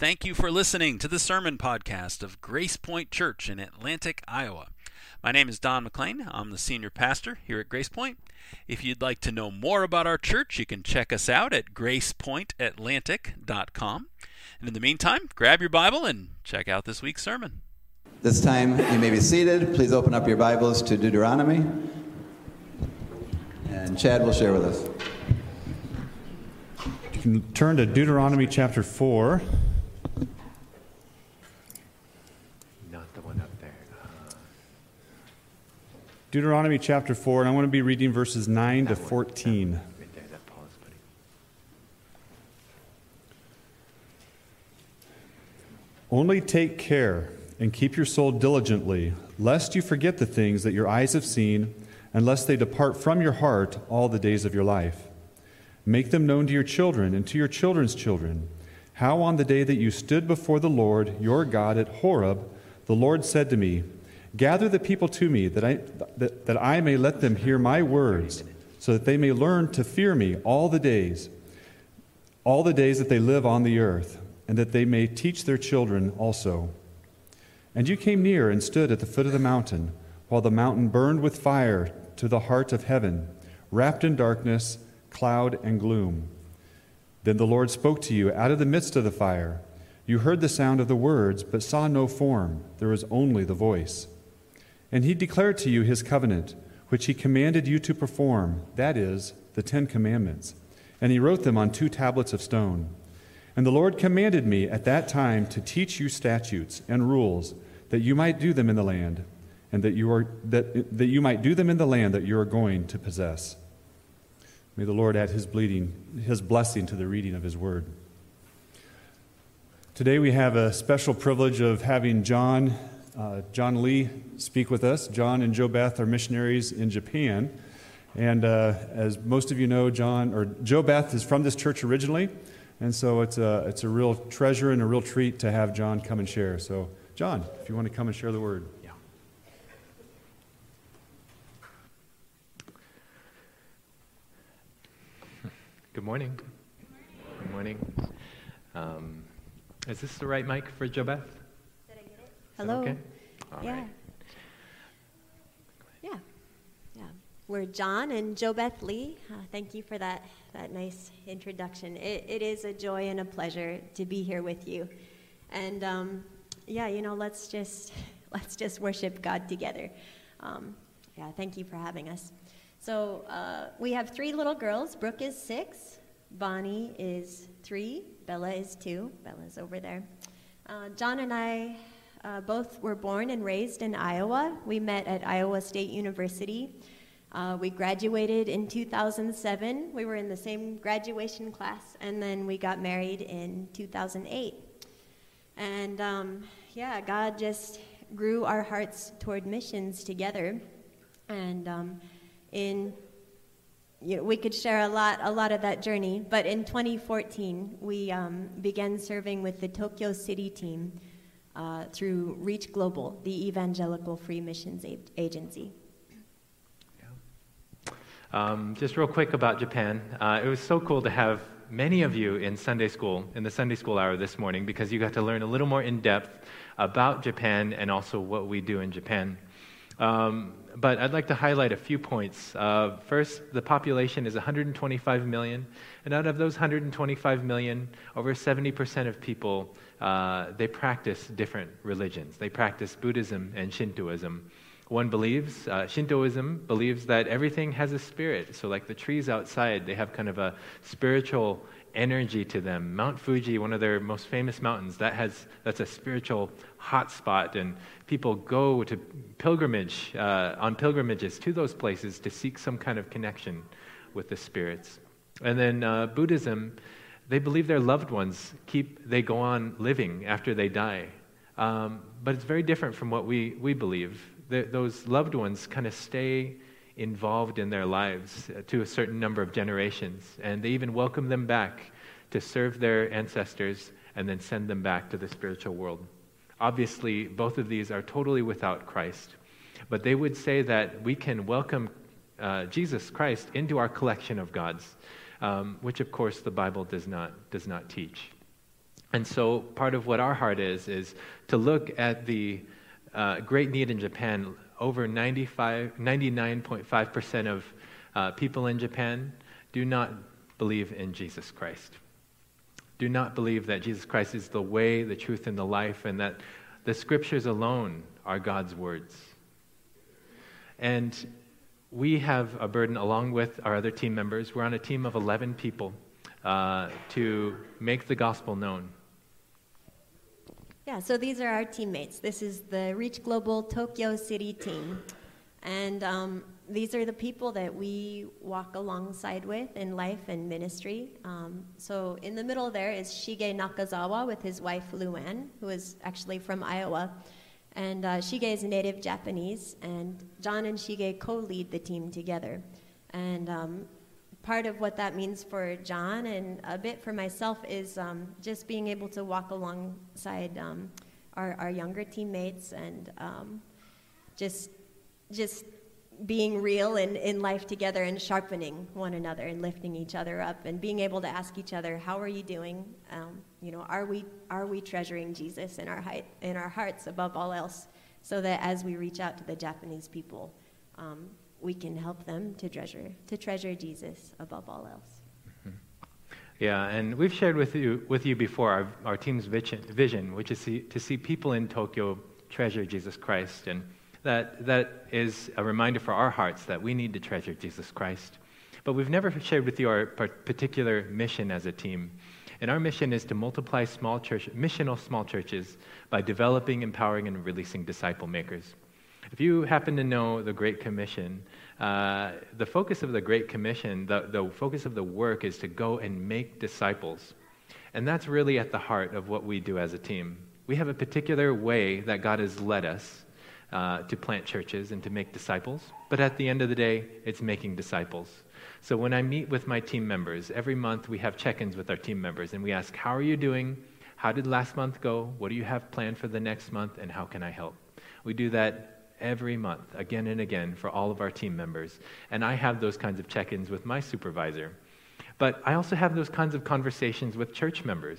Thank you for listening to the sermon podcast of Grace Point Church in Atlantic, Iowa. My name is Don McLean. I'm the senior pastor here at Grace Point. If you'd like to know more about our church, you can check us out at gracepointatlantic.com. And in the meantime, grab your Bible and check out this week's sermon. This time you may be seated. Please open up your Bibles to Deuteronomy. And Chad will share with us. You can turn to Deuteronomy chapter 4. Not the one up there. Uh, Deuteronomy chapter 4, and I want to be reading verses 9 to that one, 14. that Right there, that Paul's putting. Only take care and keep your soul diligently, lest you forget the things that your eyes have seen, and lest they depart from your heart all the days of your life. Make them known to your children and to your children's children. How on the day that you stood before the Lord your God at Horeb, the Lord said to me, Gather the people to me, that I, that, that I may let them hear my words, so that they may learn to fear me all the days, all the days that they live on the earth, and that they may teach their children also. And you came near and stood at the foot of the mountain, while the mountain burned with fire to the heart of heaven, wrapped in darkness, cloud, and gloom. Then the Lord spoke to you out of the midst of the fire. You heard the sound of the words, but saw no form. There was only the voice. And he declared to you his covenant, which he commanded you to perform, that is, the Ten Commandments. And he wrote them on two tablets of stone. And the Lord commanded me at that time to teach you statutes and rules, that you might do them in the land, and that you, are, that, that you might do them in the land that you are going to possess. May the Lord add his, bleeding, his blessing to the reading of his word. Today we have a special privilege of having John, uh, John Lee speak with us. John and Joe Beth are missionaries in Japan. And uh, as most of you know, John or Joe Beth is from this church originally, and so it's a, it's a real treasure and a real treat to have John come and share. So, John, if you want to come and share the word. Yeah. Good morning. Good morning. Um, is this the right mic for Jobeth? Is that Hello. okay? All yeah. right. Yeah. Yeah. We're John and Joe Beth Lee. Uh, thank you for that, that nice introduction. It, it is a joy and a pleasure to be here with you. And um, yeah, you know, let's just let's just worship God together. Um, yeah, thank you for having us. So uh, we have three little girls. Brooke is six, Bonnie is three, Bella is two. Bella's over there. Uh, John and I uh, both were born and raised in Iowa. We met at Iowa State University. Uh, we graduated in 2007. We were in the same graduation class, and then we got married in 2008. And um, yeah, God just grew our hearts toward missions together. And um, in you know, we could share a lot, a lot of that journey. But in 2014, we um, began serving with the Tokyo City team uh, through Reach Global, the Evangelical Free Missions A- Agency. Um, just real quick about Japan. Uh, it was so cool to have many of you in Sunday school, in the Sunday school hour this morning, because you got to learn a little more in depth about Japan and also what we do in Japan. Um, but I'd like to highlight a few points. Uh, first, the population is 125 million, and out of those 125 million, over 70% of people uh, they practice different religions. They practice Buddhism and Shintoism. One believes, uh, Shintoism believes that everything has a spirit. So, like the trees outside, they have kind of a spiritual energy to them. Mount Fuji, one of their most famous mountains, that has that's a spiritual hotspot, and people go to pilgrimage uh, on pilgrimages to those places to seek some kind of connection with the spirits. And then uh, Buddhism, they believe their loved ones keep they go on living after they die. Um, but it's very different from what we, we believe. The, those loved ones kind of stay involved in their lives uh, to a certain number of generations, and they even welcome them back to serve their ancestors and then send them back to the spiritual world. Obviously, both of these are totally without Christ, but they would say that we can welcome uh, Jesus Christ into our collection of gods, um, which of course the Bible does not, does not teach. And so, part of what our heart is, is to look at the uh, great need in Japan. Over 95, 99.5% of uh, people in Japan do not believe in Jesus Christ. Do not believe that Jesus Christ is the way, the truth, and the life, and that the scriptures alone are God's words. And we have a burden along with our other team members. We're on a team of 11 people uh, to make the gospel known. Yeah, so these are our teammates. This is the Reach Global Tokyo City team. And um, these are the people that we walk alongside with in life and ministry. Um, so in the middle there is Shige Nakazawa with his wife Luann, who is actually from Iowa. And uh, Shige is native Japanese, and John and Shige co lead the team together. And um, part of what that means for John and a bit for myself is um, just being able to walk alongside um, our, our, younger teammates and um, just just being real in, in life together and sharpening one another and lifting each other up and being able to ask each other, how are you doing? Um, you know, are we, are we treasuring Jesus in our, height, in our hearts above all else so that as we reach out to the Japanese people, um, we can help them to treasure, to treasure Jesus above all else. Mm-hmm. Yeah, and we've shared with you, with you before our, our team's vision, which is see, to see people in Tokyo treasure Jesus Christ. And that, that is a reminder for our hearts that we need to treasure Jesus Christ. But we've never shared with you our particular mission as a team. And our mission is to multiply small church, missional small churches by developing, empowering, and releasing disciple makers. If you happen to know the Great Commission, uh, the focus of the Great Commission, the, the focus of the work is to go and make disciples. And that's really at the heart of what we do as a team. We have a particular way that God has led us uh, to plant churches and to make disciples. But at the end of the day, it's making disciples. So when I meet with my team members, every month we have check ins with our team members and we ask, How are you doing? How did last month go? What do you have planned for the next month? And how can I help? We do that every month, again and again, for all of our team members. And I have those kinds of check ins with my supervisor. But I also have those kinds of conversations with church members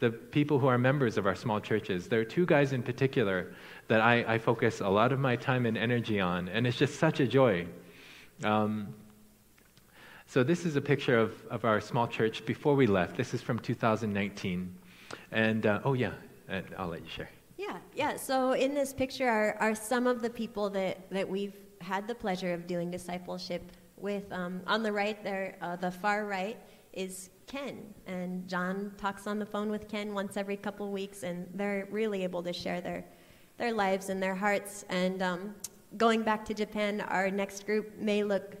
the people who are members of our small churches. There are two guys in particular that I, I focus a lot of my time and energy on, and it's just such a joy. Um, so, this is a picture of, of our small church before we left. This is from 2019. And, uh, oh, yeah, I'll let you share. Yeah, yeah. So, in this picture are, are some of the people that, that we've had the pleasure of doing discipleship with. Um, on the right, there, uh, the far right, is Ken. And John talks on the phone with Ken once every couple weeks, and they're really able to share their, their lives and their hearts. And um, going back to Japan, our next group may look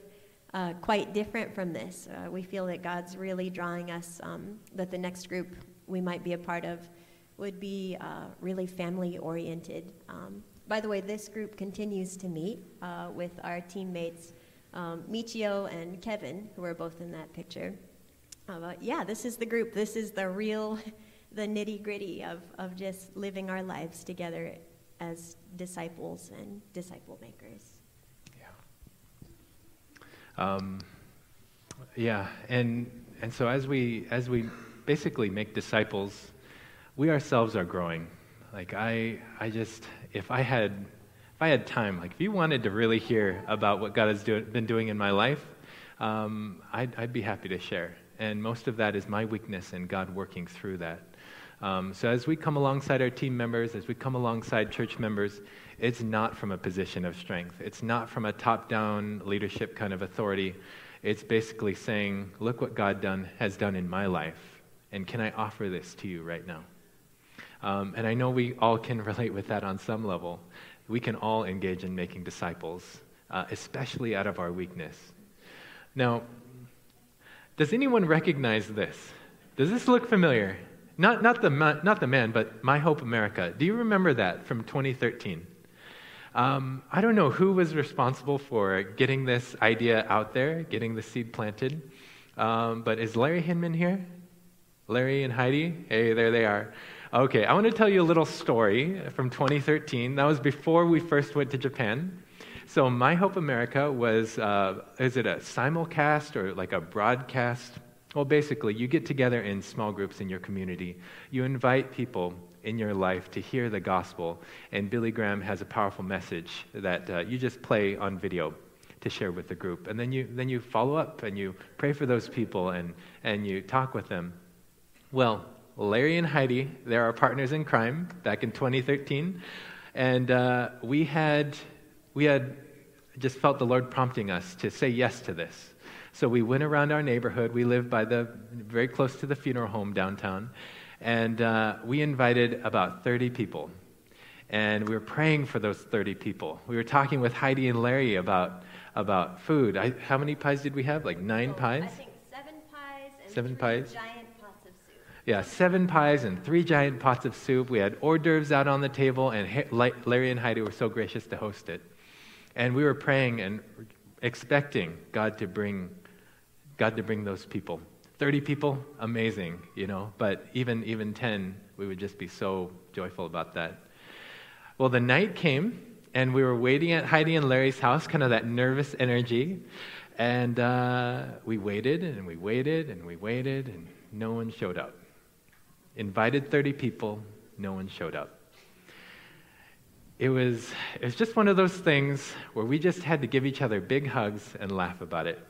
uh, quite different from this. Uh, we feel that God's really drawing us, um, that the next group we might be a part of would be uh, really family oriented. Um, by the way, this group continues to meet uh, with our teammates, um, Michio and Kevin, who are both in that picture. Uh, yeah, this is the group. This is the real, the nitty gritty of, of just living our lives together as disciples and disciple makers. Yeah. Um, yeah, and and so as we as we basically make disciples, we ourselves are growing. Like I I just if I had if I had time, like if you wanted to really hear about what God has do, been doing in my life, um, I'd, I'd be happy to share and most of that is my weakness and God working through that. Um, so as we come alongside our team members, as we come alongside church members, it's not from a position of strength. It's not from a top-down leadership kind of authority. It's basically saying, "Look what God done has done in my life, and can I offer this to you right now?" Um, and I know we all can relate with that on some level. We can all engage in making disciples, uh, especially out of our weakness. Now, does anyone recognize this? Does this look familiar? Not, not, the, not the man, but My Hope America. Do you remember that from 2013? Um, I don't know who was responsible for getting this idea out there, getting the seed planted, um, but is Larry Hinman here? Larry and Heidi? Hey, there they are. Okay, I want to tell you a little story from 2013. That was before we first went to Japan. So My Hope America was, uh, is it a simulcast or like a broadcast? Well, basically, you get together in small groups in your community. You invite people in your life to hear the gospel, and Billy Graham has a powerful message that uh, you just play on video to share with the group. And then you, then you follow up and you pray for those people and, and you talk with them. Well, Larry and Heidi, they're our partners in crime back in 2013. And uh, we, had, we had just felt the Lord prompting us to say yes to this. So we went around our neighborhood. We live by the very close to the funeral home downtown, and uh, we invited about 30 people. And we were praying for those 30 people. We were talking with Heidi and Larry about about food. I, how many pies did we have? Like nine Oh, pies? I think seven pies and Seven pies? giant pots of soup. Yeah, seven pies and three giant pots of soup. We had hors d'oeuvres out on the table, and Larry and Heidi were so gracious to host it. And we were praying and expecting God to bring God to bring those people. 30 people, amazing, you know, but even even 10, we would just be so joyful about that. Well, the night came, and we were waiting at Heidi and Larry's house, kind of that nervous energy. And uh, we waited and we waited and we waited, and no one showed up. Invited 30 people, no one showed up. It was, it was just one of those things where we just had to give each other big hugs and laugh about it.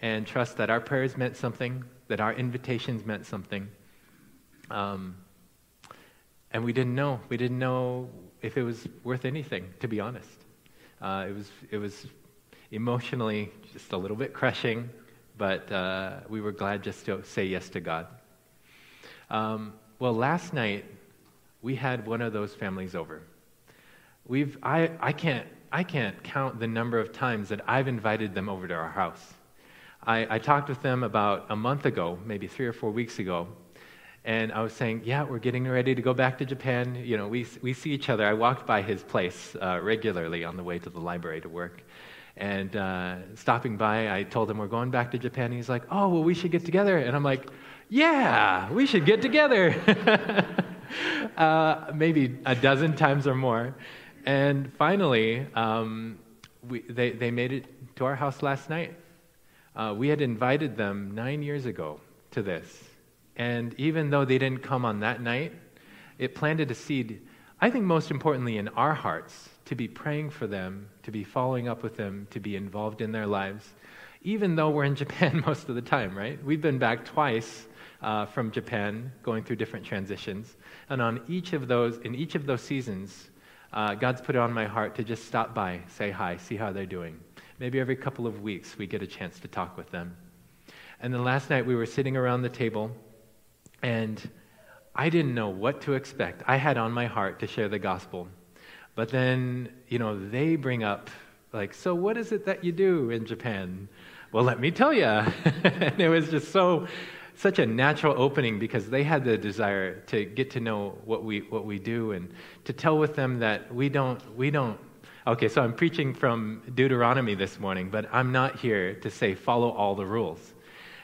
And trust that our prayers meant something, that our invitations meant something. Um, and we didn't know. We didn't know if it was worth anything, to be honest. Uh, it, was, it was emotionally just a little bit crushing, but uh, we were glad just to say yes to God. Um, well, last night, we had one of those families over. We've, I, I, can't, I can't count the number of times that I've invited them over to our house. I, I talked with them about a month ago, maybe three or four weeks ago, and I was saying, yeah, we're getting ready to go back to Japan. You know, we, we see each other. I walked by his place uh, regularly on the way to the library to work. And uh, stopping by, I told him we're going back to Japan. He's like, oh, well, we should get together. And I'm like, yeah, we should get together. uh, maybe a dozen times or more. And finally, um, we, they, they made it to our house last night. Uh, we had invited them nine years ago to this. And even though they didn't come on that night, it planted a seed, I think most importantly, in our hearts to be praying for them, to be following up with them, to be involved in their lives, even though we're in Japan most of the time, right? We've been back twice uh, from Japan, going through different transitions. And on each of those, in each of those seasons, uh, God's put it on my heart to just stop by, say hi, see how they're doing. Maybe every couple of weeks we get a chance to talk with them. And then last night we were sitting around the table and I didn't know what to expect. I had on my heart to share the gospel. But then, you know, they bring up, like, so what is it that you do in Japan? Well, let me tell you. and it was just so, such a natural opening because they had the desire to get to know what we, what we do and to tell with them that we don't, we don't Okay, so I'm preaching from Deuteronomy this morning, but I'm not here to say follow all the rules.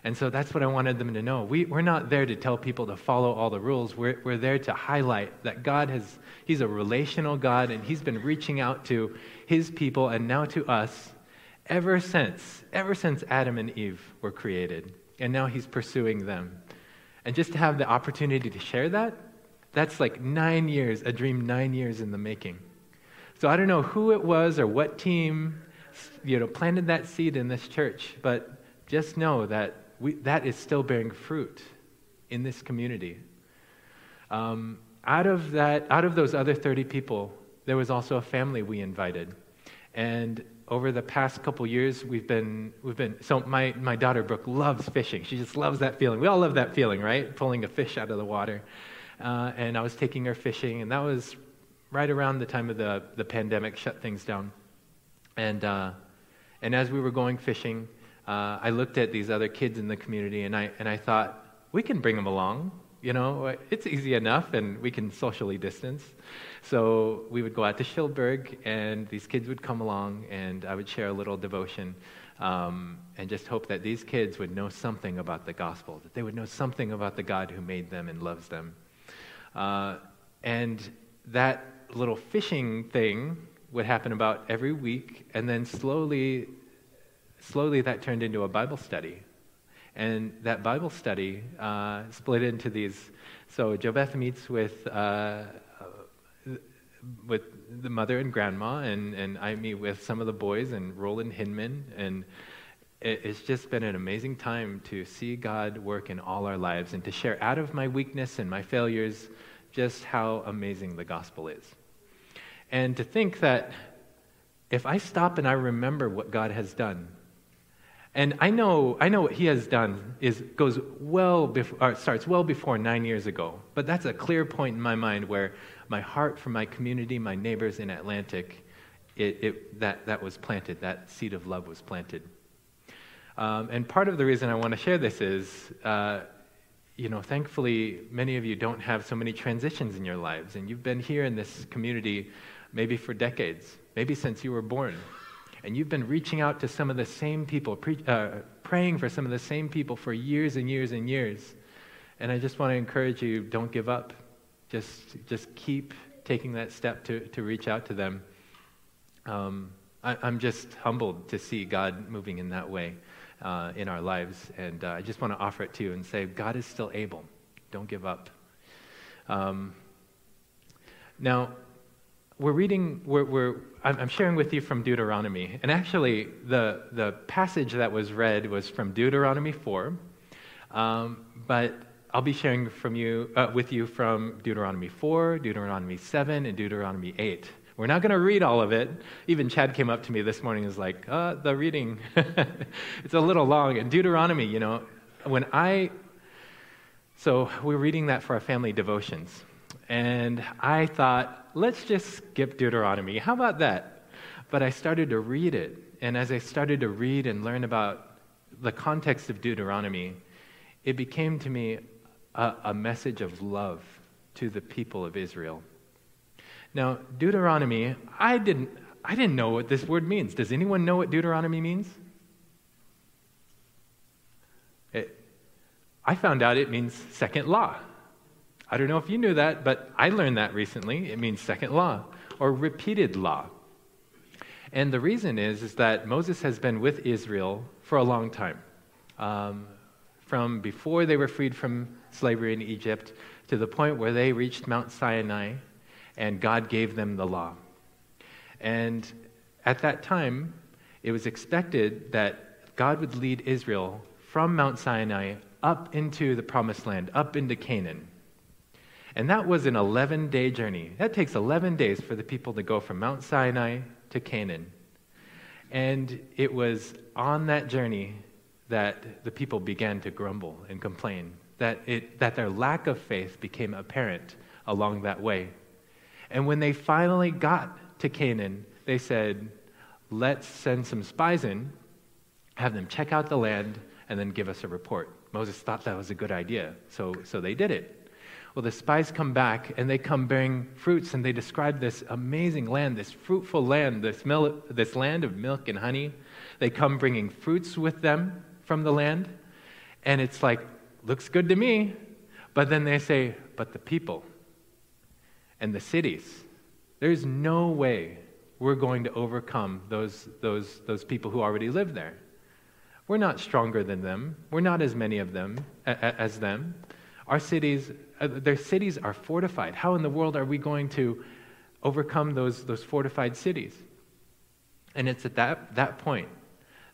And so that's what I wanted them to know. We, we're not there to tell people to follow all the rules. We're, we're there to highlight that God has, He's a relational God, and He's been reaching out to His people and now to us ever since, ever since Adam and Eve were created. And now He's pursuing them. And just to have the opportunity to share that, that's like nine years, a dream nine years in the making. So I don't know who it was or what team, you know, planted that seed in this church, but just know that we, that is still bearing fruit in this community. Um, out of that, out of those other 30 people, there was also a family we invited, and over the past couple years, we've been, we've been, so my, my daughter Brooke loves fishing. She just loves that feeling. We all love that feeling, right? Pulling a fish out of the water. Uh, and I was taking her fishing, and that was right around the time of the, the pandemic shut things down. And, uh, and as we were going fishing, uh, I looked at these other kids in the community, and I, and I thought, we can bring them along. You know, it's easy enough, and we can socially distance. So we would go out to Schildberg, and these kids would come along, and I would share a little devotion, um, and just hope that these kids would know something about the gospel, that they would know something about the God who made them and loves them. Uh, and that little fishing thing would happen about every week, and then slowly, slowly that turned into a Bible study. And that Bible study uh, split into these. So JoBeth meets with, uh, with the mother and grandma, and, and I meet with some of the boys and Roland Hinman. And it, it's just been an amazing time to see God work in all our lives and to share out of my weakness and my failures just how amazing the gospel is. And to think that if I stop and I remember what God has done, and I know, I know what he has done is goes well before, starts well before nine years ago. But that's a clear point in my mind where my heart for my community, my neighbors in Atlantic, it, it, that, that was planted. That seed of love was planted. Um, and part of the reason I want to share this is, uh, you know, thankfully, many of you don't have so many transitions in your lives, and you've been here in this community maybe for decades, maybe since you were born. And you've been reaching out to some of the same people, pre- uh, praying for some of the same people for years and years and years. And I just want to encourage you don't give up. Just, just keep taking that step to, to reach out to them. Um, I, am just humbled to see God moving in that way uh, in our lives. And uh, I just want to offer it to you and say, God is still able. Don't give up. Um, now, we're reading, we're, we're, I'm sharing with you from Deuteronomy. And actually, the, the passage that was read was from Deuteronomy 4. Um, but I'll be sharing from you, uh, with you from Deuteronomy 4, Deuteronomy 7, and Deuteronomy 8. We're not going to read all of it. Even Chad came up to me this morning and was like, uh, the reading, it's a little long. And Deuteronomy, you know, when I, so we're reading that for our family devotions. And I thought, let's just skip Deuteronomy. How about that? But I started to read it. And as I started to read and learn about the context of Deuteronomy, it became to me a, a message of love to the people of Israel. Now, Deuteronomy, I didn't, I didn't know what this word means. Does anyone know what Deuteronomy means? It, I found out it means second law. I don't know if you knew that, but I learned that recently. It means second law or repeated law. And the reason is, is that Moses has been with Israel for a long time. Um, from before they were freed from slavery in Egypt to the point where they reached Mount Sinai and God gave them the law. And at that time, it was expected that God would lead Israel from Mount Sinai up into the promised land, up into Canaan. And that was an 11 day journey. That takes 11 days for the people to go from Mount Sinai to Canaan. And it was on that journey that the people began to grumble and complain, that, it, that their lack of faith became apparent along that way. And when they finally got to Canaan, they said, Let's send some spies in, have them check out the land, and then give us a report. Moses thought that was a good idea, so, so they did it. Well, the spies come back and they come bearing fruits and they describe this amazing land, this fruitful land, this, mil- this land of milk and honey. They come bringing fruits with them from the land. And it's like, looks good to me. But then they say, but the people and the cities, there's no way we're going to overcome those, those, those people who already live there. We're not stronger than them. We're not as many of them as them. Our cities, Uh, their cities are fortified. How in the world are we going to overcome those, those fortified cities? And it's at that, that point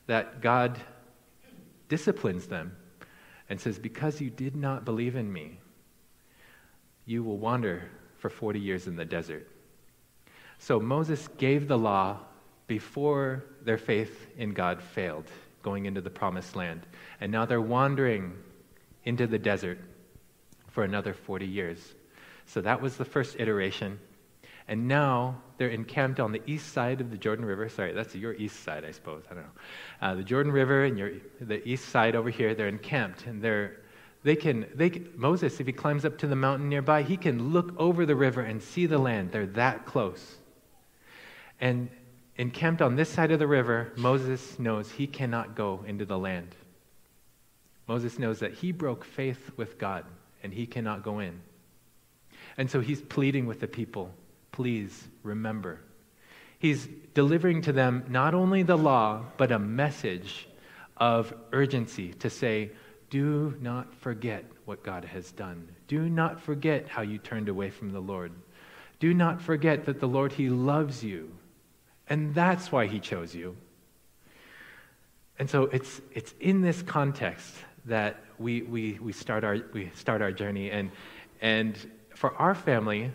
that God disciplines them and says, Because you did not believe in me, you will wander for 40 years in the desert. So Moses gave the law before their faith in God failed, going into the promised land. And now they're wandering into the desert for another 40 years. So that was the first iteration. And now they're encamped on the east side of the Jordan River. Sorry, that's your east side, I suppose. I don't know. Uh, the Jordan River and your, the east side over here, they're encamped. And they're, they can, they can, Moses, if he climbs up to the mountain nearby, he can look over the river and see the land. They're that close. And encamped on this side of the river, Moses knows he cannot go into the land. Moses knows that he broke faith with God and he cannot go in. And so he's pleading with the people please remember. He's delivering to them not only the law, but a message of urgency to say, Do not forget what God has done. Do not forget how you turned away from the Lord. Do not forget that the Lord, He loves you. And that's why He chose you. And so it's, it's in this context that we, we, we, start, our, we start our journey. And, and for our family,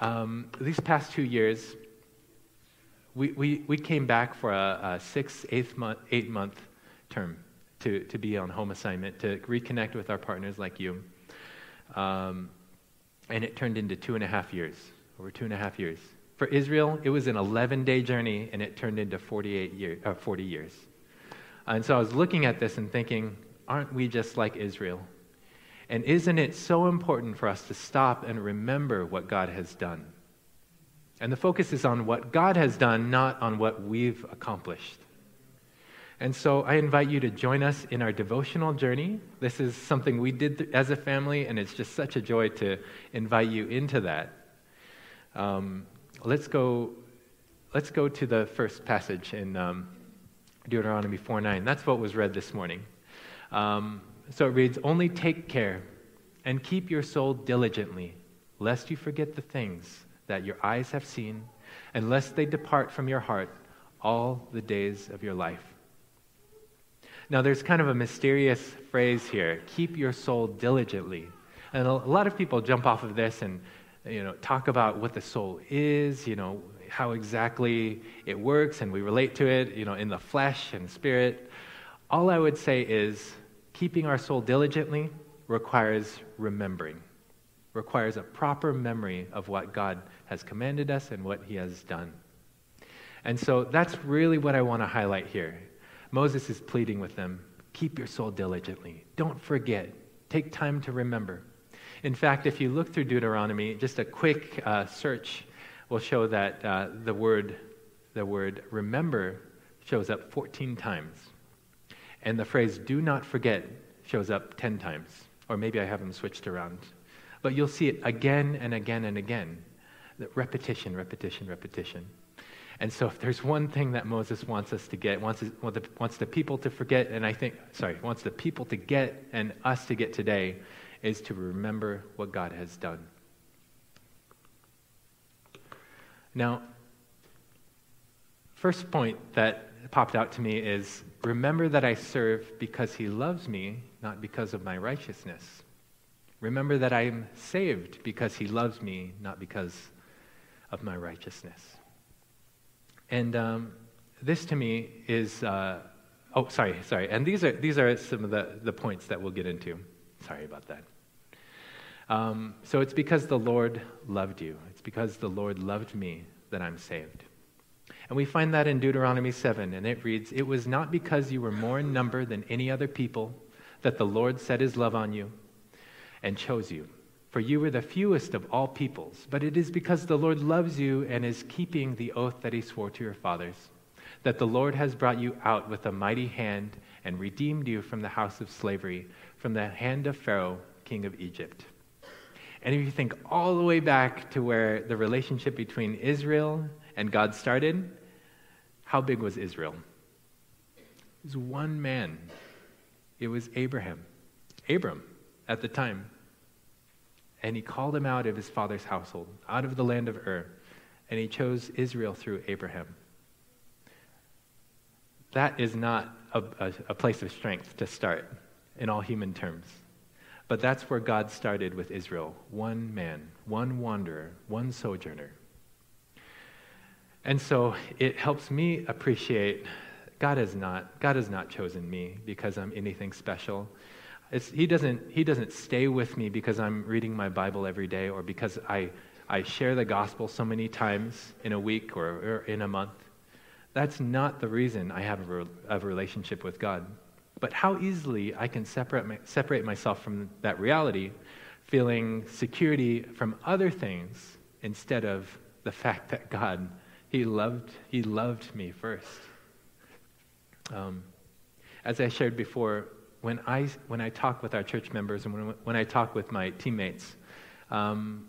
um, these past two years, we, we, we came back for a, a six, eight month, eight month term to, to be on home assignment, to reconnect with our partners like you. Um, and it turned into two and a half years, over two and a half years. For Israel, it was an 11 day journey, and it turned into 48 year, uh, 40 years. And so I was looking at this and thinking, aren't we just like Israel? And isn't it so important for us to stop and remember what God has done? And the focus is on what God has done, not on what we've accomplished. And so I invite you to join us in our devotional journey. This is something we did as a family, and it's just such a joy to invite you into that. Um, let's go. Let's go to the first passage in um, Deuteronomy 4:9. That's what was read this morning. Um, so it reads, "Only take care and keep your soul diligently, lest you forget the things that your eyes have seen, and lest they depart from your heart all the days of your life." Now, there's kind of a mysterious phrase here keep your soul diligently. And a lot of people jump off of this and you know, talk about what the soul is, you know, how exactly it works, and we relate to it, you know, in the flesh and spirit. All I would say is keeping our soul diligently requires remembering, requires a proper memory of what God has commanded us and what He has done. And so that's really what I want to highlight here. Moses is pleading with them keep your soul diligently. Don't forget. Take time to remember. In fact, if you look through Deuteronomy, just a quick uh, search will show that uh, the, word, the word remember shows up 14 times. And the phrase do not forget shows up 10 times. Or maybe I have them switched around. But you'll see it again and again and again. That Repetition, repetition, repetition. And so, if there's one thing that Moses wants us to get, wants, wants the people to forget, and I think, sorry, wants the people to get and us to get today, is to remember what God has done. Now, first point that popped out to me is remember that I serve because he loves me, not because of my righteousness. Remember that I am saved because he loves me, not because of my righteousness. And um, this to me is, uh, oh, sorry, sorry. And these are, these are some of the, the points that we'll get into. Sorry about that. Um, so it's because the Lord loved you. It's because the Lord loved me that I'm saved. And we find that in Deuteronomy 7, and it reads It was not because you were more in number than any other people that the Lord set his love on you and chose you for you were the fewest of all peoples, but it is because the Lord loves you and is keeping the oath that he swore to your fathers, that the Lord has brought you out with a mighty hand and redeemed you from the house of slavery, from the hand of Pharaoh, king of Egypt. And if you think all the way back to where the relationship between Israel and God started, how big was Israel? It was one man. It was Abraham. Abram at the time and he called him out of his father's household, out of the land of Ur, and he chose Israel through Abraham. That is not a, a, a, place of strength to start in all human terms. But that's where God started with Israel one man, one wanderer, one sojourner. And so it helps me appreciate God has not, God has not chosen me because I'm anything special. It's, he, doesn't, he doesn't stay with me because I'm reading my Bible every day or because I, I share the gospel so many times in a week or, or in a month. That's not the reason I have a, a relationship with God. But how easily I can separate, my, separate myself from that reality, feeling security from other things instead of the fact that God, He loved, he loved me first. Um, as I shared before, when I, when I talk with our church members and when, when I talk with my teammates, um,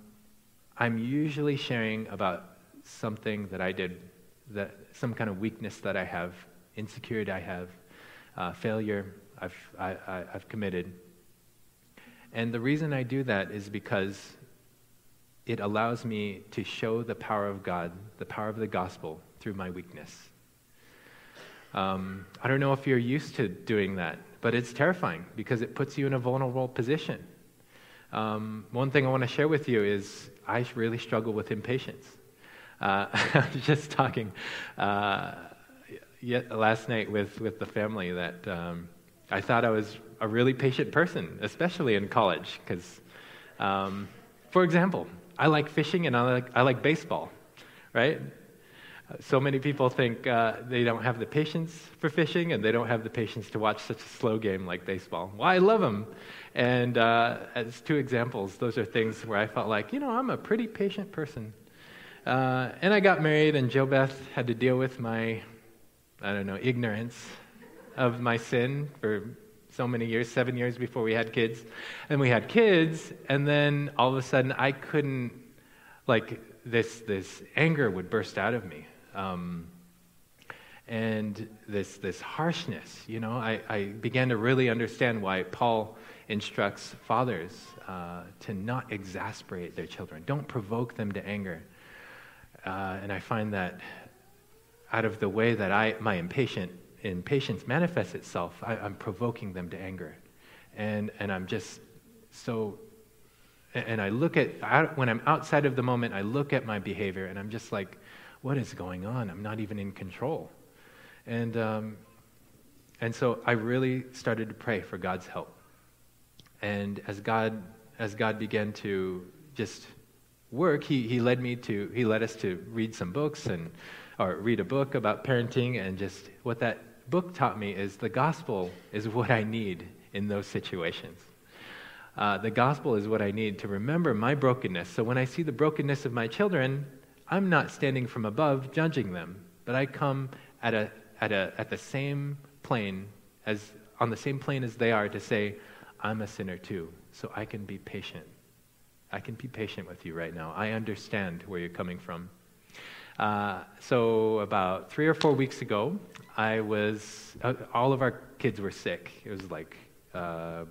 I'm usually sharing about something that I did, that some kind of weakness that I have, insecurity I have, uh, failure I've, I, I, I've committed. And the reason I do that is because it allows me to show the power of God, the power of the gospel, through my weakness. Um, I don't know if you're used to doing that, but it's terrifying because it puts you in a vulnerable position. Um, one thing I want to share with you is I really struggle with impatience. Uh, just talking uh, yet last night with, with the family that um, I thought I was a really patient person, especially in college, because, um, for example, I like fishing and I like, I like baseball, right? So many people think uh, they don't have the patience for fishing and they don't have the patience to watch such a slow game like baseball. Well, I love them. And uh, as two examples, those are things where I felt like, you know, I'm a pretty patient person. Uh, and I got married, and Jo Beth had to deal with my, I don't know, ignorance of my sin for so many years, seven years before we had kids. And we had kids, and then all of a sudden I couldn't, like, this, this anger would burst out of me. Um, and this, this harshness, you know, I, I began to really understand why Paul instructs fathers uh, to not exasperate their children. Don't provoke them to anger. Uh, and I find that out of the way that I, my impatient, impatience manifests itself, I, I'm provoking them to anger. And, and I'm just so and I look at, when I'm outside of the moment, I look at my behavior and I'm just like, what is going on? I'm not even in control. And, um, and so I really started to pray for God's help. And as God, as God began to just work, he, he led me to, he led us to read some books and, or read a book about parenting. And just what that book taught me is the gospel is what I need in those situations. Uh, the gospel is what I need to remember my brokenness. So when I see the brokenness of my children, I'm not standing from above judging them, but I come at, a, at, a, at the same plane as on the same plane as they are to say, I'm a sinner too, so I can be patient. I can be patient with you right now. I understand where you're coming from. Uh, so about three or four weeks ago, I was uh, all of our kids were sick. It was like uh,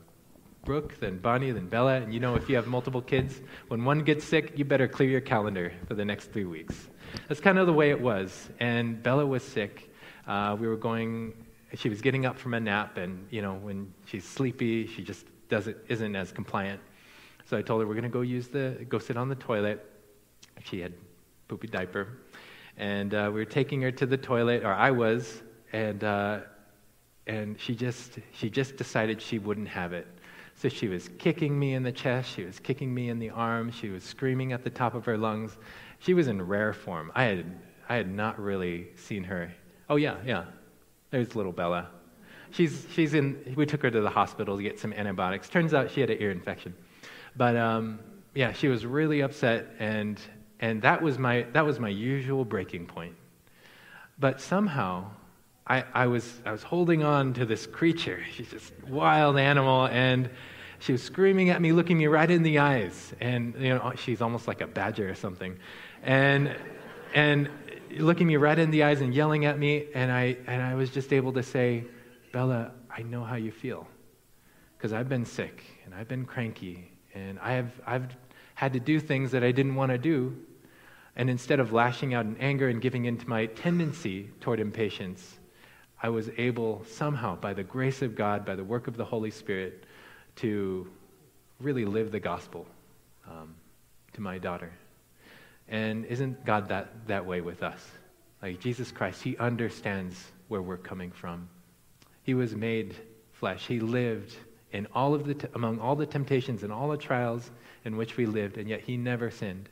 Brooke, then Bonnie, then Bella. And you know, if you have multiple kids, when one gets sick, you better clear your calendar for the next three weeks. That's kind of the way it was. And Bella was sick. Uh, we were going, she was getting up from a nap, and, you know, when she's sleepy, she just doesn't, isn't as compliant. So I told her, we're going to go use the, go sit on the toilet. She had poopy diaper. And uh, we were taking her to the toilet, or I was, and, uh, and she just, she just decided she wouldn't have it. So she was kicking me in the chest, she was kicking me in the arm, she was screaming at the top of her lungs. She was in rare form. I had, I had not really seen her. Oh, yeah, yeah. There's little Bella. She's, she's in, we took her to the hospital to get some antibiotics. Turns out she had an ear infection. But um, yeah, she was really upset, and, and that, was my, that was my usual breaking point. But somehow, I, I, was, I was holding on to this creature. She's this wild animal, and she was screaming at me, looking me right in the eyes. And, you know, she's almost like a badger or something. And, and looking me right in the eyes and yelling at me. And I, and I was just able to say, Bella, I know how you feel. Because I've been sick, and I've been cranky, and I have, I've had to do things that I didn't want to do. And instead of lashing out in anger and giving in to my tendency toward impatience, I was able somehow, by the grace of God, by the work of the Holy Spirit, to really live the gospel um, to my daughter. And isn't God that, that way with us? Like Jesus Christ, He understands where we're coming from. He was made flesh. He lived in all of the among all the temptations and all the trials in which we lived, and yet He never sinned.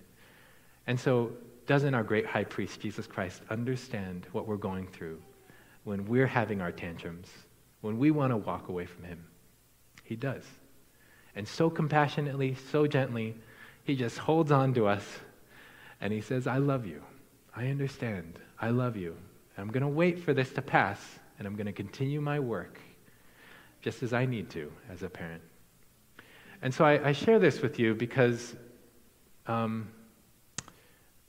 And so, doesn't our great high priest, Jesus Christ, understand what we're going through? when we're having our tantrums, when we want to walk away from Him. He does. And so compassionately, so gently, He just holds on to us and He says, I love you. I understand. I love you. I'm going to wait for this to pass and I'm going to continue my work just as I need to as a parent. And so I, I share this with you because um,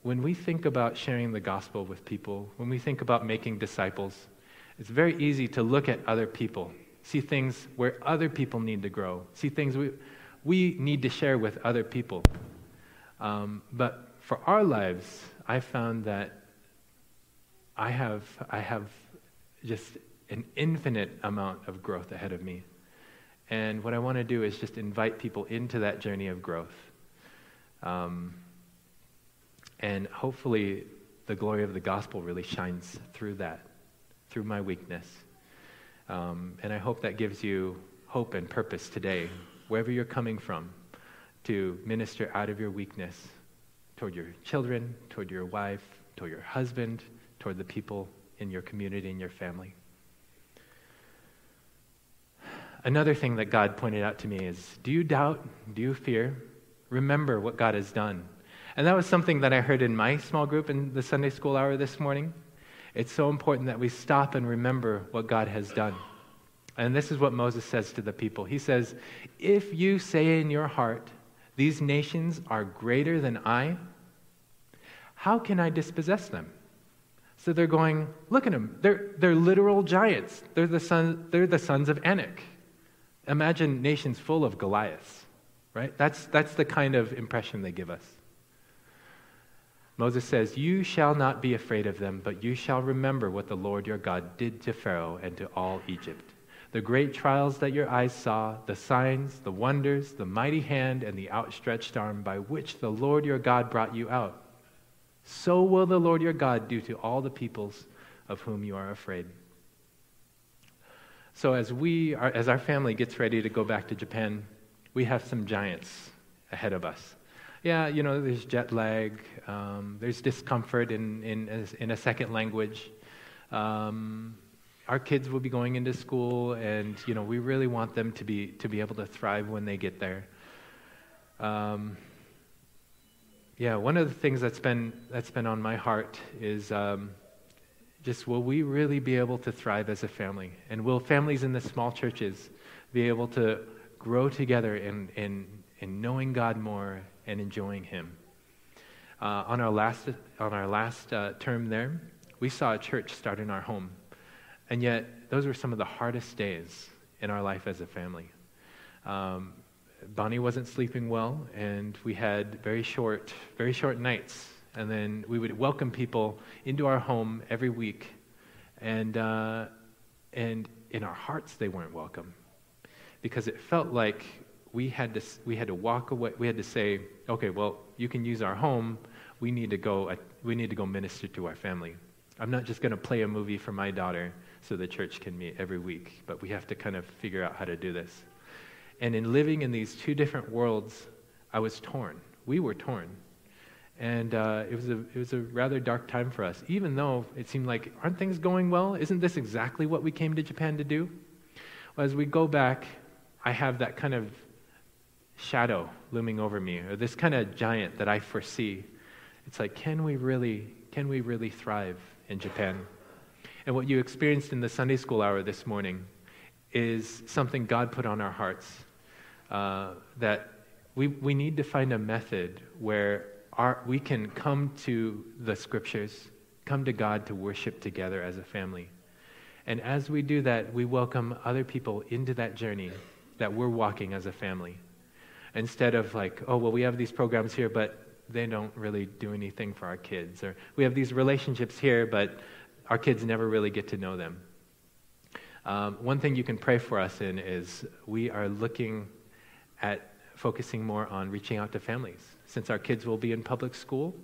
when we think about sharing the gospel with people, when we think about making disciples, It's very easy to look at other people, see things where other people need to grow, see things we, we need to share with other people. Um, but for our lives, I found that I have, I have just an infinite amount of growth ahead of me. And what I want to do is just invite people into that journey of growth. Um, and hopefully, the glory of the gospel really shines through that, through my weakness. Um, and I hope that gives you hope and purpose today, wherever you're coming from, to minister out of your weakness toward your children, toward your wife, toward your husband, toward the people in your community and your family. Another thing that God pointed out to me is do you doubt? Do you fear? Remember what God has done. And that was something that I heard in my small group in the Sunday school hour this morning. It's so important that we stop and remember what God has done. And this is what Moses says to the people. He says, If you say in your heart, These nations are greater than I, how can I dispossess them? So they're going, Look at them. They're, they're literal giants. They're the, son, they're the sons of Anak. Imagine nations full of Goliaths, right? That's, that's the kind of impression they give us. Moses says, You shall not be afraid of them, but you shall remember what the Lord your God did to Pharaoh and to all Egypt. The great trials that your eyes saw, the signs, the wonders, the mighty hand, and the outstretched arm by which the Lord your God brought you out. So will the Lord your God do to all the peoples of whom you are afraid. So as we are, as our family gets ready to go back to Japan, we have some giants ahead of us yeah, you know, there's jet lag, um, there's discomfort in, in, in a second language. Um, our kids will be going into school, and you know, we really want them to be to be able to thrive when they get there. Um, yeah, one of the things that's been that's been on my heart is um, just will we really be able to thrive as a family, and will families in the small churches be able to grow together in in, in knowing God more and enjoying Him. Uh, on our last, on our last uh, term there, we saw a church start in our home. And yet, those were some of the hardest days in our life as a family. Um, Bonnie wasn't sleeping well, and we had very short, very short nights. And then we would welcome people into our home every week, and uh, and in our hearts they weren't welcome, because it felt like we had to, we had to walk away. We had to say, okay, well, you can use our home. We need to go, we need to go minister to our family. I'm not just going to play a movie for my daughter so the church can meet every week, but we have to kind of figure out how to do this. And in living in these two different worlds, I was torn. We were torn. And uh, it, was a, it was a rather dark time for us, even though it seemed like, aren't things going well? Isn't this exactly what we came to Japan to do? Well, as we go back, I have that kind of shadow looming over me, or this kind of giant that I foresee. It's like, can we really, can we really thrive in Japan? And what you experienced in the Sunday school hour this morning is something God put on our hearts. Uh, that we, we need to find a method where our, we can come to the scriptures, come to God to worship together as a family. And as we do that, we welcome other people into that journey that we're walking as a family instead of like, oh, well, we have these programs here, but they don't really do anything for our kids. Or we have these relationships here, but our kids never really get to know them. Um, one thing you can pray for us in is we are looking at focusing more on reaching out to families. Since our kids will be in public school,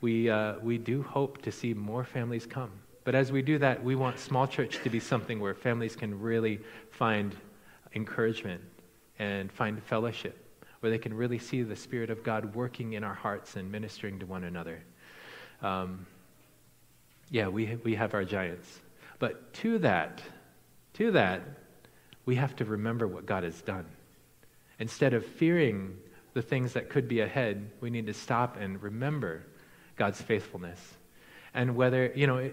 we, uh, we do hope to see more families come. But as we do that, we want small church to be something where families can really find encouragement and find fellowship where they can really see the Spirit of God working in our hearts and ministering to one another. Um, yeah, we, we have our giants. But to that, to that, we have to remember what God has done. Instead of fearing the things that could be ahead, we need to stop and remember God's faithfulness. And whether, you know,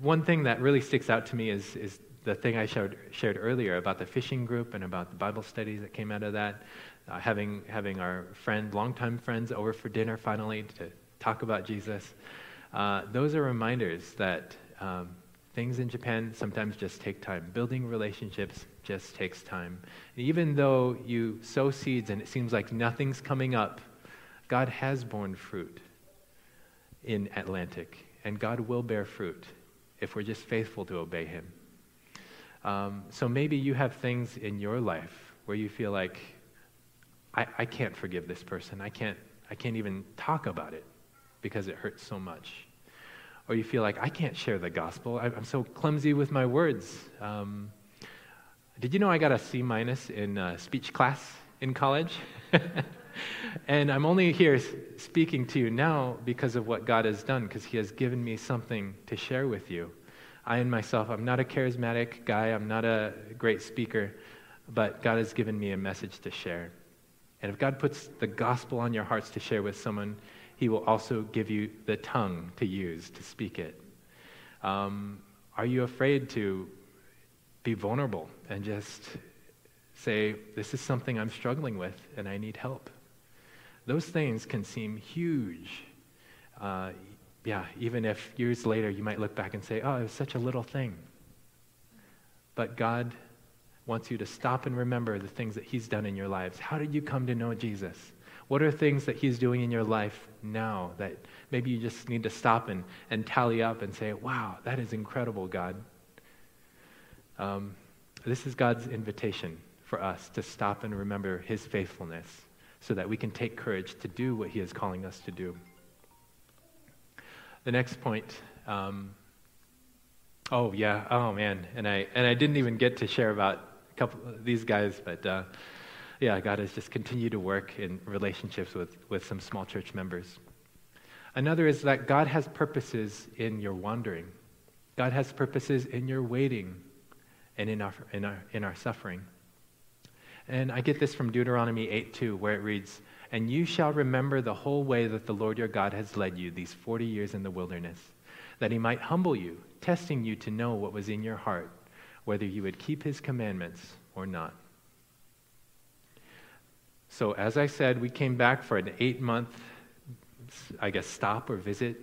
one thing that really sticks out to me is, is the thing I showed, shared earlier about the fishing group and about the Bible studies that came out of that uh, having, having our friend, longtime friends over for dinner finally to talk about Jesus. Uh, those are reminders that um, Things in Japan sometimes just take time. Building relationships just takes time. And even though you sow seeds and it seems like nothing's coming up, God has borne fruit in Atlantic, and God will bear fruit if we're just faithful to obey Him. Um, so maybe you have things in your life where you feel like, I, I can't forgive this person. I can't, I can't even talk about it because it hurts so much. Or you feel like, I can't share the gospel. I, am so clumsy with my words. Um, did you know I got a C minus in uh, speech class in college? and I'm only here speaking to you now because of what God has done, because He has given me something to share with you. I and myself, I'm not a charismatic guy, I'm not a great speaker, but God has given me a message to share. And if God puts the gospel on your hearts to share with someone, He will also give you the tongue to use to speak it. Um, are you afraid to be vulnerable and just say, This is something I'm struggling with and I need help? Those things can seem huge. Uh, yeah, even if years later you might look back and say, oh, it was such a little thing. But God wants you to stop and remember the things that He's done in your lives. How did you come to know Jesus? What are things that He's doing in your life now that maybe you just need to stop and, and tally up and say, wow, that is incredible, God? Um, this is God's invitation for us to stop and remember His faithfulness so that we can take courage to do what He is calling us to do. The next point. Um, oh yeah. Oh man. And I and I didn't even get to share about a couple of these guys, but uh, yeah, God has just continued to work in relationships with with some small church members. Another is that God has purposes in your wandering. God has purposes in your waiting and in our, in our, in our suffering. And I get this from Deuteronomy 8 2, where it reads, and you shall remember the whole way that the Lord your God has led you these 40 years in the wilderness, that he might humble you, testing you to know what was in your heart, whether you would keep his commandments or not. So, as I said, we came back for an eight month, I guess, stop or visit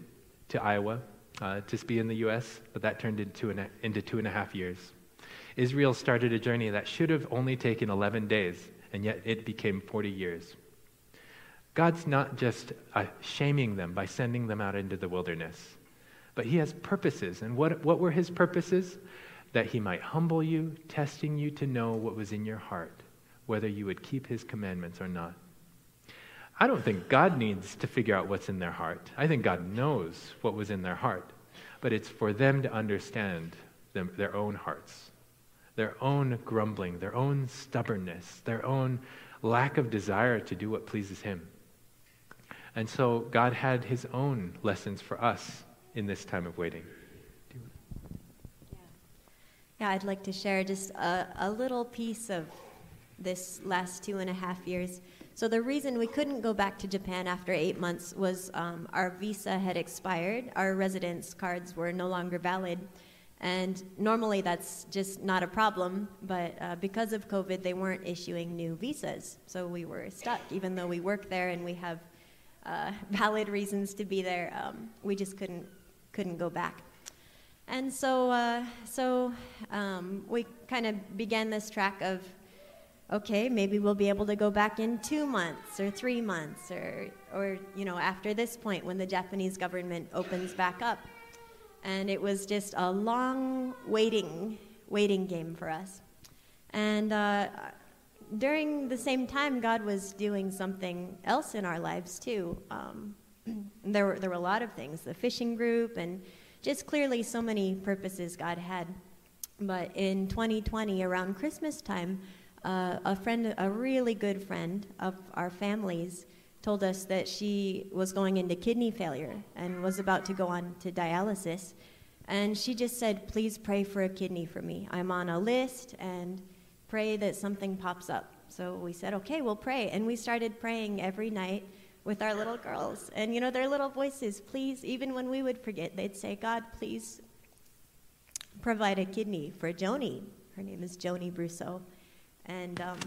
to Iowa uh, to be in the U.S., but that turned into, an, into two and a half years. Israel started a journey that should have only taken 11 days, and yet it became 40 years. God's not just uh, shaming them by sending them out into the wilderness, but He has purposes. And what, what were His purposes? That He might humble you, testing you to know what was in your heart, whether you would keep His commandments or not. I don't think God needs to figure out what's in their heart. I think God knows what was in their heart. But it's for them to understand them, their own hearts, their own grumbling, their own stubbornness, their own lack of desire to do what pleases Him. And so God had his own lessons for us in this time of waiting. Yeah, I'd like to share just a, a little piece of this last two and a half years. So, the reason we couldn't go back to Japan after eight months was um, our visa had expired, our residence cards were no longer valid. And normally that's just not a problem, but uh, because of COVID, they weren't issuing new visas. So we were stuck, even though we work there and we have uh, valid reasons to be there. Um, we just couldn't couldn't go back. And so, uh, so um, we kind of began this track of, okay, maybe we'll be able to go back in two months or three months, or, or you know, after this point when the Japanese government opens back up. And it was just a long waiting, waiting game for us. And uh, during the same time, God was doing something else in our lives too. Um, there, were, there were a lot of things the fishing group, and just clearly so many purposes God had. But in 2020, around Christmas time, uh, a friend, a really good friend of our family's, told us that she was going into kidney failure and was about to go on to dialysis. And she just said, Please pray for a kidney for me. I'm on a list, and pray that something pops up. So we said, okay, we'll pray. And we started praying every night with our little girls. And you know, their little voices, please, even when we would forget, they'd say, God, please provide a kidney for Joni. Her name is Joni Brousseau. And um,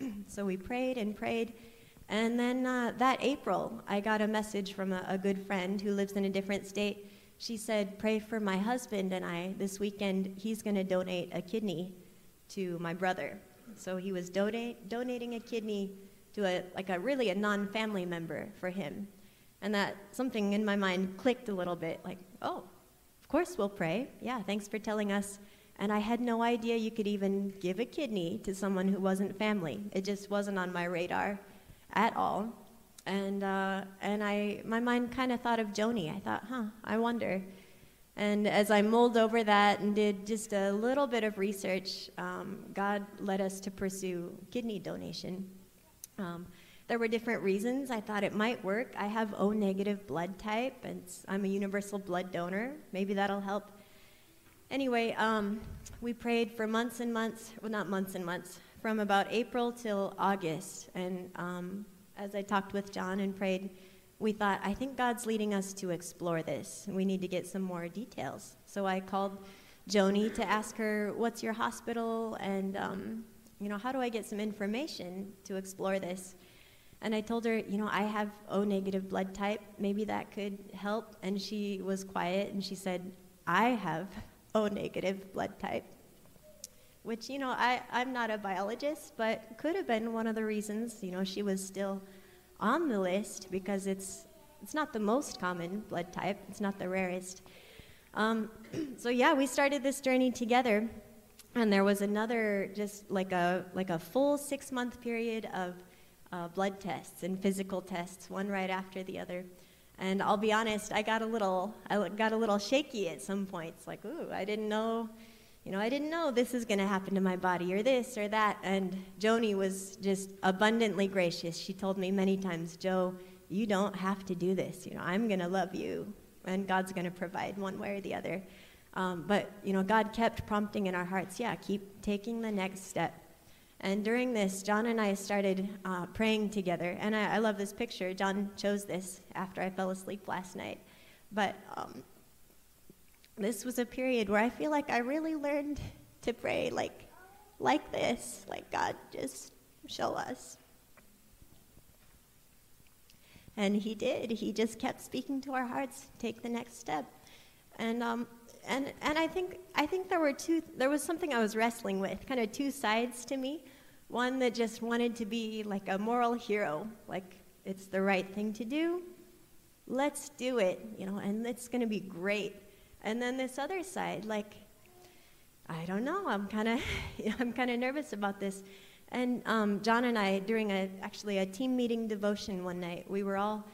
so we prayed and prayed. And then uh, that April, I got a message from a, a good friend who lives in a different state she said, Pray for my husband and I. This weekend, he's going to donate a kidney to my brother. So he was donate, donating a kidney to a, like a really a non family member for him. And that something in my mind clicked a little bit like, oh, of course we'll pray. Yeah, thanks for telling us. And I had no idea you could even give a kidney to someone who wasn't family. It just wasn't on my radar at all. And, uh, and I, my mind kind of thought of Joni. I thought, huh, I wonder. And as I mulled over that and did just a little bit of research, um, God led us to pursue kidney donation. Um, there were different reasons I thought it might work. I have O negative blood type, and I'm a universal blood donor. Maybe that'll help. Anyway, um, we prayed for months and months, well, not months and months, from about April till August. And um, as I talked with John and prayed, we thought, I think God's leading us to explore this. We need to get some more details. So I called Joni to ask her, What's your hospital? And, um, you know, how do I get some information to explore this? And I told her, you know, I have O negative blood type. Maybe that could help. And she was quiet and she said, I have O negative blood type. Which, you know, I, I'm not a biologist, but could have been one of the reasons, you know, she was still on the list because it's, it's not the most common blood type, it's not the rarest. Um, so, yeah, we started this journey together. And there was another, just like a, like a full six month period of uh, blood tests and physical tests, one right after the other. And I'll be honest, I got a little, I got a little shaky at some points. Like, ooh, I didn't know, you know, I didn't know this is going to happen to my body or this or that. And Joni was just abundantly gracious. She told me many times, Joe, you don't have to do this. You know, I'm going to love you, and God's going to provide one way or the other. Um, but you know, God kept prompting in our hearts, yeah, keep taking the next step and during this, John and I started uh, praying together. And I, I, love this picture. John chose this after I fell asleep last night. But um, this was a period where I feel like I really learned to pray like, like this, like God, just show us. And he did. He just kept speaking to our hearts, take the next step. And um, and and I think I think there were two. There was something I was wrestling with, kind of two sides to me. One that just wanted to be like a moral hero, like it's the right thing to do. Let's do it, you know, and it's going to be great. And then this other side, like I don't know, I'm kind of I'm kind of nervous about this. And um, John and I, during a actually a team meeting devotion one night, we were all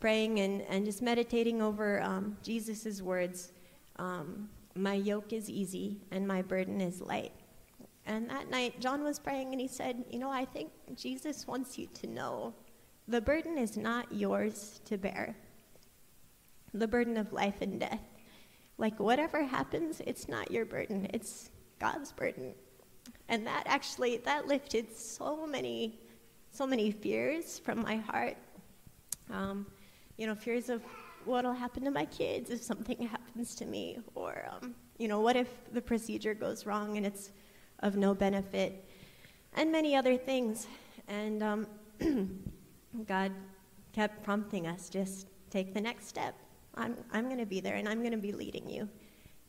praying and, and just meditating over um, Jesus' words um, My yoke is easy and my burden is light. And that night, John was praying and he said, You know, I think Jesus wants you to know the burden is not yours to bear. The burden of life and death. Like, whatever happens, it's not your burden, it's God's burden. And that actually, that lifted so many, so many fears from my heart. Um, you know, fears of what'll happen to my kids if something happens to me, or um, you know, what if the procedure goes wrong and it's of no benefit, and many other things. And um, God kept prompting us, just take the next step. I'm, I'm going to be there and I'm going to be leading you.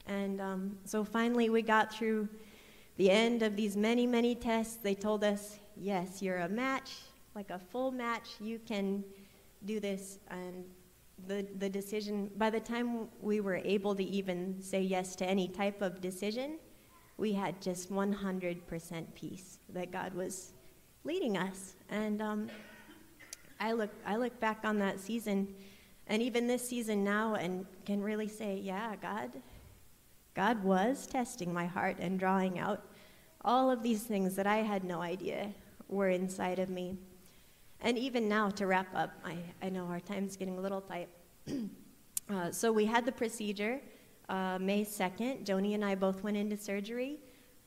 And um, so finally, we got through the end of these many, many tests. They told us, yes, you're a match, like a full match. You can do this. And the, the decision, by the time we were able to even say yes to any type of decision, we had just 100% peace that God was leading us. And um, I, look, I look back on that season, and even this season now, and can really say, yeah, God, God was testing my heart and drawing out all of these things that I had no idea were inside of me. And even now, to wrap up, I, I know our time's getting a little tight. uh, so we had the procedure uh, May 2nd. Joni and I both went into surgery.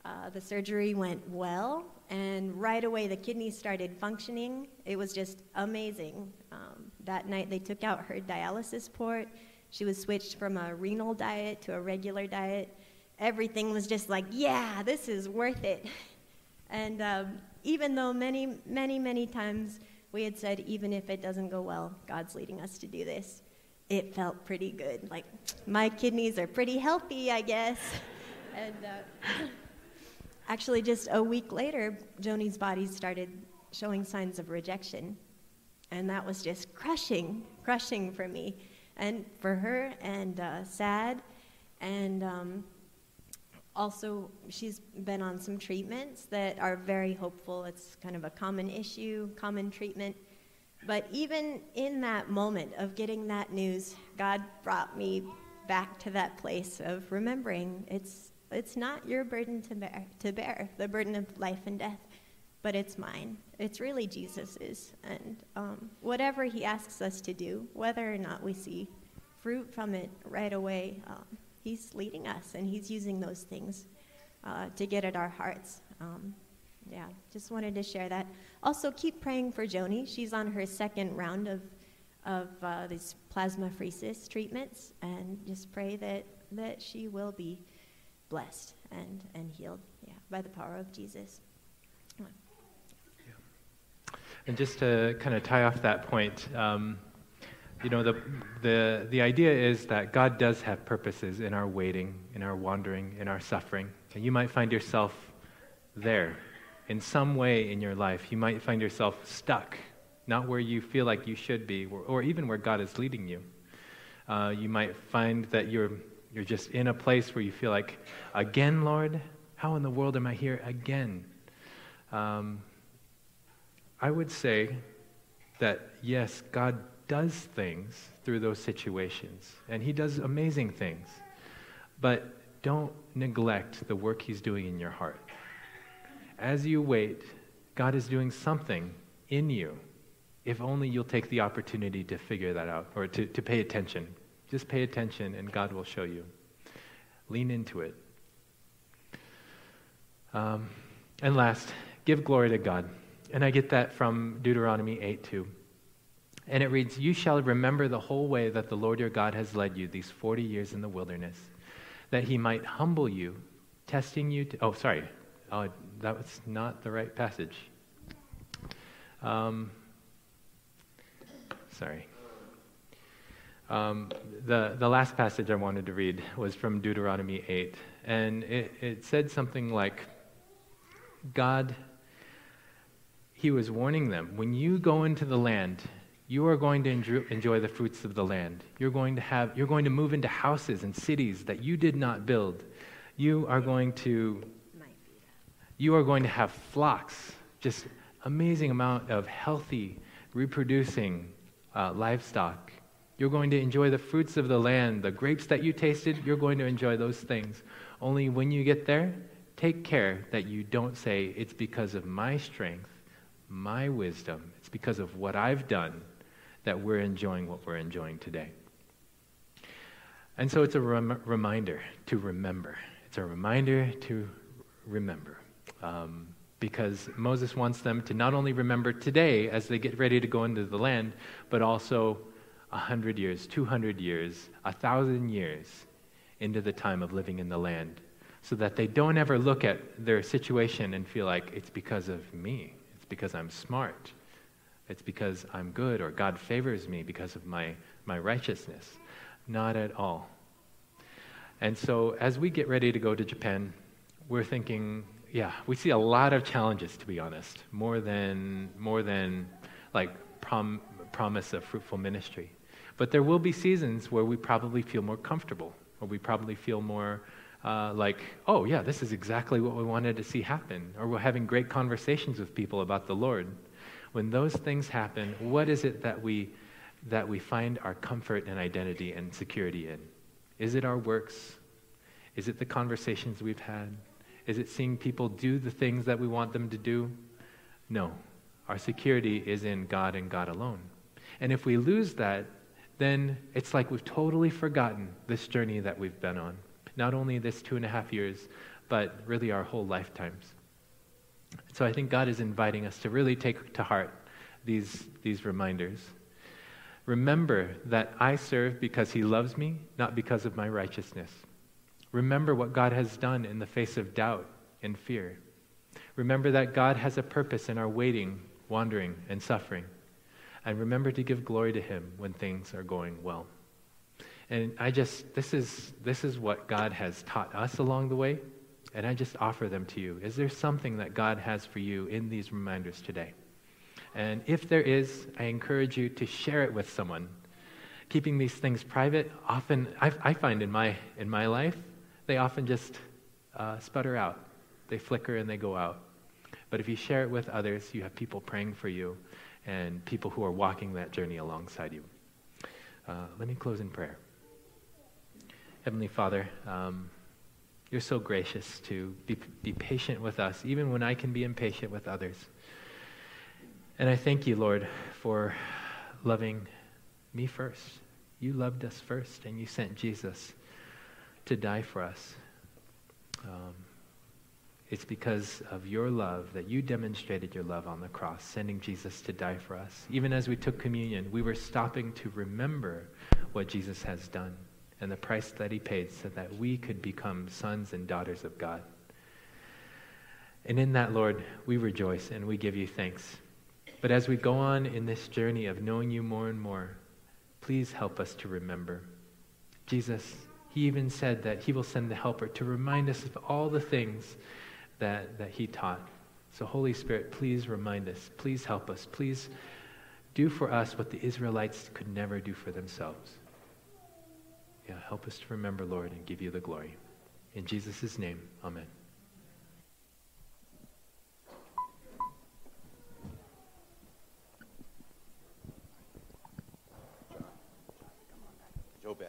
Uh, the surgery went well, and right away the kidneys started functioning. It was just amazing. Um, that night they took out her dialysis port. She was switched from a renal diet to a regular diet. Everything was just like, yeah, this is worth it. And um, even though many, many, many times we had said, even if it doesn't go well, God's leading us to do this. it felt pretty good. Like, my kidneys are pretty healthy, I guess. and uh, actually, just a week later, Joni's body started showing signs of rejection. And that was just crushing, crushing for me and for her, and uh, sad. And um, also, she's been on some treatments that are very hopeful. It's kind of a common issue, common treatment. But even in that moment of getting that news, God brought me back to that place of remembering it's, it's not your burden to bear, to bear, the burden of life and death, but it's mine. It's really Jesus's. And um, whatever He asks us to do, whether or not we see fruit from it right away, um, He's leading us and He's using those things uh, to get at our hearts. Um, yeah, just wanted to share that. Also, keep praying for Joni. She's on her second round of, of uh, these plasmapheresis treatments, and just pray that, that she will be blessed and, and healed yeah, by the power of Jesus. And just to kind of tie off that point, um, you know, the, the, the idea is that God does have purposes in our waiting, in our wandering, in our suffering. And you might find yourself there in some way in your life, you might find yourself stuck, not where you feel like you should be, or, or even where God is leading you. Uh, you might find that you're, you're just in a place where you feel like, again, Lord, how in the world am I here again? Um, I would say that, yes, God does things through those situations, and He does amazing things, but don't neglect the work He's doing in your heart as you wait, God is doing something in you. If only you'll take the opportunity to figure that out or to, to pay attention. Just pay attention and God will show you. Lean into it. Um, and last, give glory to God. And I get that from Deuteronomy 8 2. And it reads, You shall remember the whole way that the Lord your God has led you these 40 years in the wilderness, that he might humble you, testing you to. Oh, sorry. Oh, that was not the right passage. Um, sorry. Um, the, the last passage I wanted to read was from Deuteronomy 8, and it, it said something like, God, He was warning them, when you go into the land, you are going to enjoy, the fruits of the land. You're going to have, you're going to move into houses and cities that you did not build. You are going to you are going to have flocks, just amazing amount of healthy, reproducing uh, livestock. You're going to enjoy the fruits of the land, the grapes that you tasted, you're going to enjoy those things. Only when you get there, take care that you don't say, it's because of my strength, my wisdom, it's because of what I've done that we're enjoying what we're enjoying today. And so it's a rem- reminder to remember. It's a reminder to remember. Um, because Moses wants them to not only remember today as they get ready to go into the land, but also 100 years, 200 years, 1,000 years into the time of living in the land, so that they don't ever look at their situation and feel like it's because of me, because I'm smart, it's because I'm good, or God favors me because of my, my righteousness. Not at all. And so as we get ready to go to Japan, we're thinking, yeah, we see a lot of challenges, to be honest, more than, more than like prom, promise of fruitful ministry. But there will be seasons where we probably feel more comfortable, or we probably feel more uh, like, oh, yeah, this is exactly what we wanted to see happen, or we're having great conversations with people about the Lord. When those things happen, what is it that we, that we find our comfort and identity and security in? Is it our works? Is it the conversations we've had? Is it seeing people do the things that we want them to do? No. Our security is in God and God alone. And if we lose that, then it's like we've totally forgotten this journey that we've been on. Not only this two and a half years, but really our whole lifetimes. So I think God is inviting us to really take to heart these, these reminders. Remember that I serve because He loves me, not because of my righteousness. Remember what God has done in the face of doubt and fear. Remember that God has a purpose in our waiting, wandering, and suffering. And remember to give glory to Him when things are going well. And I just, this is, this is what God has taught us along the way, and I just offer them to you. Is there something that God has for you in these reminders today? And if there is, I encourage you to share it with someone. Keeping these things private, often, I, I find in my, in my life, they often just uh, sputter out. They flicker and they go out. But if you share it with others, you have people praying for you and people who are walking that journey alongside you. Uh, let me close in prayer. Heavenly Father, um, you're so gracious to be, be patient with us, even when I can be impatient with others. And I thank you, Lord, for loving me first. You loved us first, and you sent Jesus to die for us. Um, it's because of your love that you demonstrated your love on the cross, sending Jesus to die for us. Even as we took communion, we were stopping to remember what Jesus has done and the price that he paid so that we could become sons and daughters of God. And in that, Lord, we rejoice and we give you thanks. But as we go on in this journey of knowing you more and more, please help us to remember. Jesus, he even said that he will send the helper to remind us of all the things that, that he taught. So, Holy Spirit, please remind us. Please help us. Please do for us what the Israelites could never do for themselves. Yeah, help us to remember, Lord, and give you the glory. In Jesus' name, amen. Joe Beth.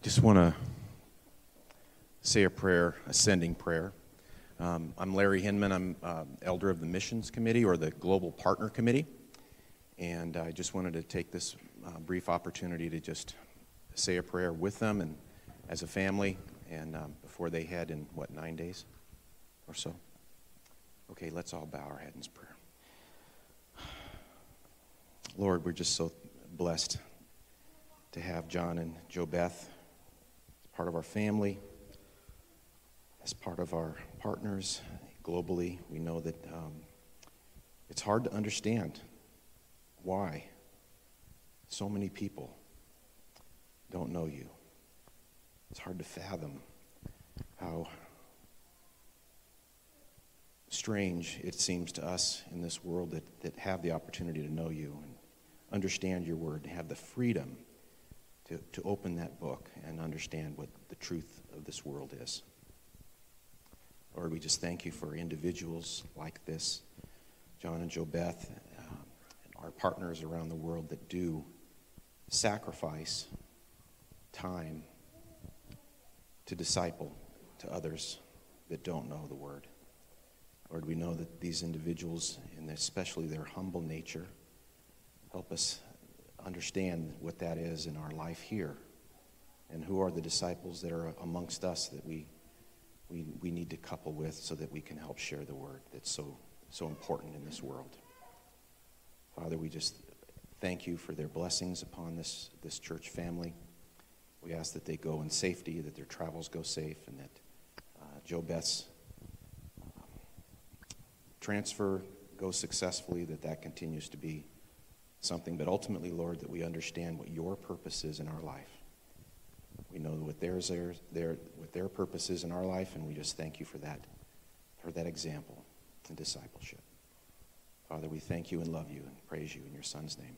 Just want to say a prayer, a sending prayer. Um, I'm Larry Hinman. I'm uh, elder of the Missions Committee or the Global Partner Committee. And I just wanted to take this uh, brief opportunity to just say a prayer with them and as a family and um, before they head in, what, nine days or so? Okay, let's all bow our heads in prayer. Lord, we're just so blessed to have John and Joe Beth as part of our family as part of our partners globally, we know that um, it's hard to understand why so many people don't know you. It's hard to fathom how strange it seems to us in this world that, that have the opportunity to know you and understand your word, and have the freedom to, to open that book and understand what the truth of this world is. Lord, we just thank you for individuals like this, John and Joe Beth, uh, and our partners around the world that do sacrifice time to disciple to others that don't know the word. Lord, we know that these individuals, and especially their humble nature, help us understand what that is in our life here and who are the disciples that are amongst us that we we, we need to couple with so that we can help share the word that's so, so important in this world. Father, we just thank you for their blessings upon this, this church family. We ask that they go in safety, that their travels go safe, and that uh, Joe Beth's um, transfer goes successfully, that that continues to be something. But ultimately, Lord, that we understand what your purpose is in our life. We know what theirs are, their, what their purpose is in our life, and we just thank you for that, for that example and discipleship. Father, we thank you and love you and praise you in your Son's name.